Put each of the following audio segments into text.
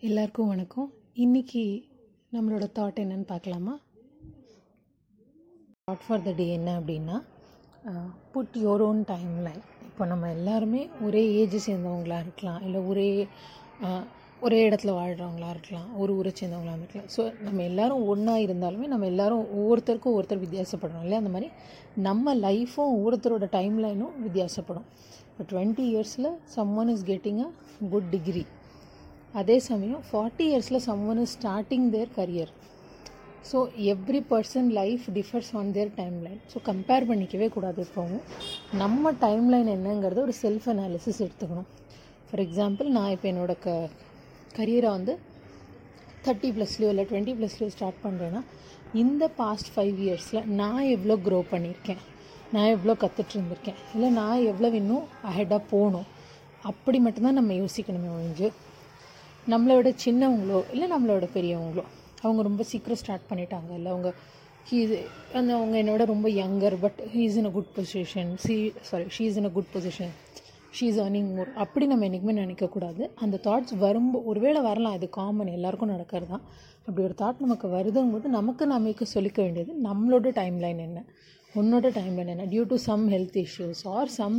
எல்லாருக்கும் வணக்கம். இன்றைக்கி நம்மளோட தாட் என்னன்னு பார்க்கலாமா? தாட் ஃபார் த டே என்ன அப்படின்னா put your own time line இப்போ நம்ம எல்லாருமே ஒரே ஏஜ் சேர்ந்தவங்களா இருக்கலாம். இல்லை ஒரே ஒரே இடத்துல வாழ்கிறவங்களா இருக்கலாம் ஒரு ஊரை சேர்ந்தவங்களா இருக்கலாம். ஸோ நம்ம எல்லாரும் ஒன்றா இருந்தாலுமே நம்ம எல்லோரும் ஒவ்வொருத்தருக்கும் ஒவ்வொருத்தர் வித்தியாசப்படுறோம் இல்லையா? அந்த மாதிரி நம்ம லைஃப்பும் ஒவ்வொருத்தரோட டைம் லைனும் வித்தியாசப்படும். இப்போ டுவெண்ட்டி இயர்ஸில் someone is getting a good degree அதே சமயம் ஃபார்ட்டி இயர்ஸில் someone is starting their career so every person life differs on their timeline so compare பண்ணிக்கவே கூடாது எப்போவும் நம்ம டைம் லைன் என்னங்கிறத ஒரு செல்ஃப் அனாலிசிஸ் எடுத்துக்கணும். ஃபார் எக்ஸாம்பிள் நான் இப்போ என்னோட க கரியரை வந்து தேர்ட்டி ப்ளஸ்லையோ இல்லை டுவெண்ட்டி ப்ளஸ்லையோ ஸ்டார்ட் பண்ணுறேன்னா இந்த பாஸ்ட் ஃபைவ் இயர்ஸில் நான் எவ்வளோ க்ரோ பண்ணியிருக்கேன் நான் எவ்வளோ கற்றுட்டு இருந்திருக்கேன்? இல்லை நான் எவ்வளோ இன்னும் அஹெடாக போகணும்? அப்படி மட்டும்தான் நம்ம யோசிக்கணுமே ஒழிஞ்சு நம்மளோட சின்னவங்களோ இல்லை நம்மளோட பெரியவங்களோ அவங்க ரொம்ப சீக்கிரம் ஸ்டார்ட் பண்ணிட்டாங்க இல்லை அவங்க ஹீஸ் அந்த அவங்க என்னோட ரொம்ப younger but he's in a good position C sorry she is in a good position she is earning more அப்படி நம்ம என்றைக்குமே நினைக்கக்கூடாது. அந்த தாட்ஸ் வரும்போது ஒருவேளை வரலாம் இது காமன் எல்லாருக்கும் நடக்கிறது? தான் அப்படி ஒரு தாட் நமக்கு வருதுங்கும்போது நமக்கு நமக்கு சொல்லிக்க வேண்டியது நம்மளோட டைம் லைன் என்ன? உன்னோட டைம் லைன் என்ன due to some health issues or some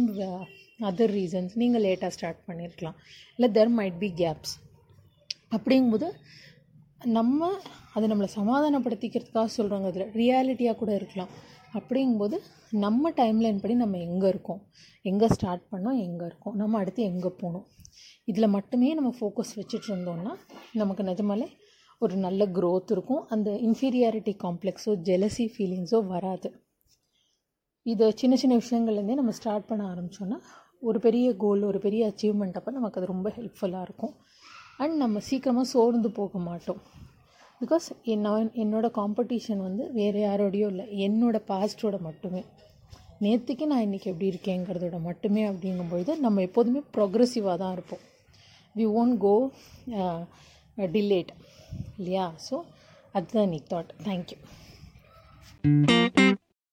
other reasons நீங்கள் லேட்டாக ஸ்டார்ட் பண்ணியிருக்கலாம் இல்லை தெர் மைட் பி கேப்ஸ் அப்படிங்கும்போது நம்ம அதை நம்மளை சமாதானப்படுத்திக்கிறதுக்காக சொல்கிறோங்க அதில் ரியாலிட்டியாக கூட இருக்கலாம். அப்படிங்கும்போது நம்ம டைம்லைன் படி நம்ம எங்கே இருக்கோம்? எங்கே ஸ்டார்ட் பண்ணோம்? எங்கே இருக்கோம்? நம்ம அடுத்து எங்கே போகணும்? இதில் மட்டுமே நம்ம ஃபோக்கஸ் வச்சுட்டு இருந்தோம்னா நமக்கு நிஜமாலே ஒரு நல்ல க்ரோத் இருக்கும். அந்த இன்ஃபீரியாரிட்டி காம்ப்ளெக்ஸோ ஜெலசி ஃபீலிங்ஸோ வராது. இதை சின்ன சின்ன விஷயங்கள்லேருந்தே நம்ம ஸ்டார்ட் பண்ண ஆரம்பித்தோன்னா ஒரு பெரிய கோல் ஒரு பெரிய அச்சீவ்மெண்ட் அப்போ நமக்கு அது ரொம்ப ஹெல்ப்ஃபுல்லாக இருக்கும். அண்ட் நம்ம சீக்கிரமாக சோர்ந்து போக மாட்டோம். பிகாஸ் நான் என்னோடய காம்படிஷன் வந்து வேறு யாரோடையோ இல்லை. என்னோடய பாஸ்டோட மட்டுமே. நேற்றுக்கு நான் இன்றைக்கி எப்படி இருக்கேங்கிறதோட மட்டுமே அப்படிங்கும்பொழுது நம்ம எப்போதுமே ப்ரொக்ரெசிவாக தான் இருப்போம். வி ஓன்ட் கோ டிலேட் இல்லையா? ஸோ அதுதான் இன்னைக்கு தாட் தேங்க்யூ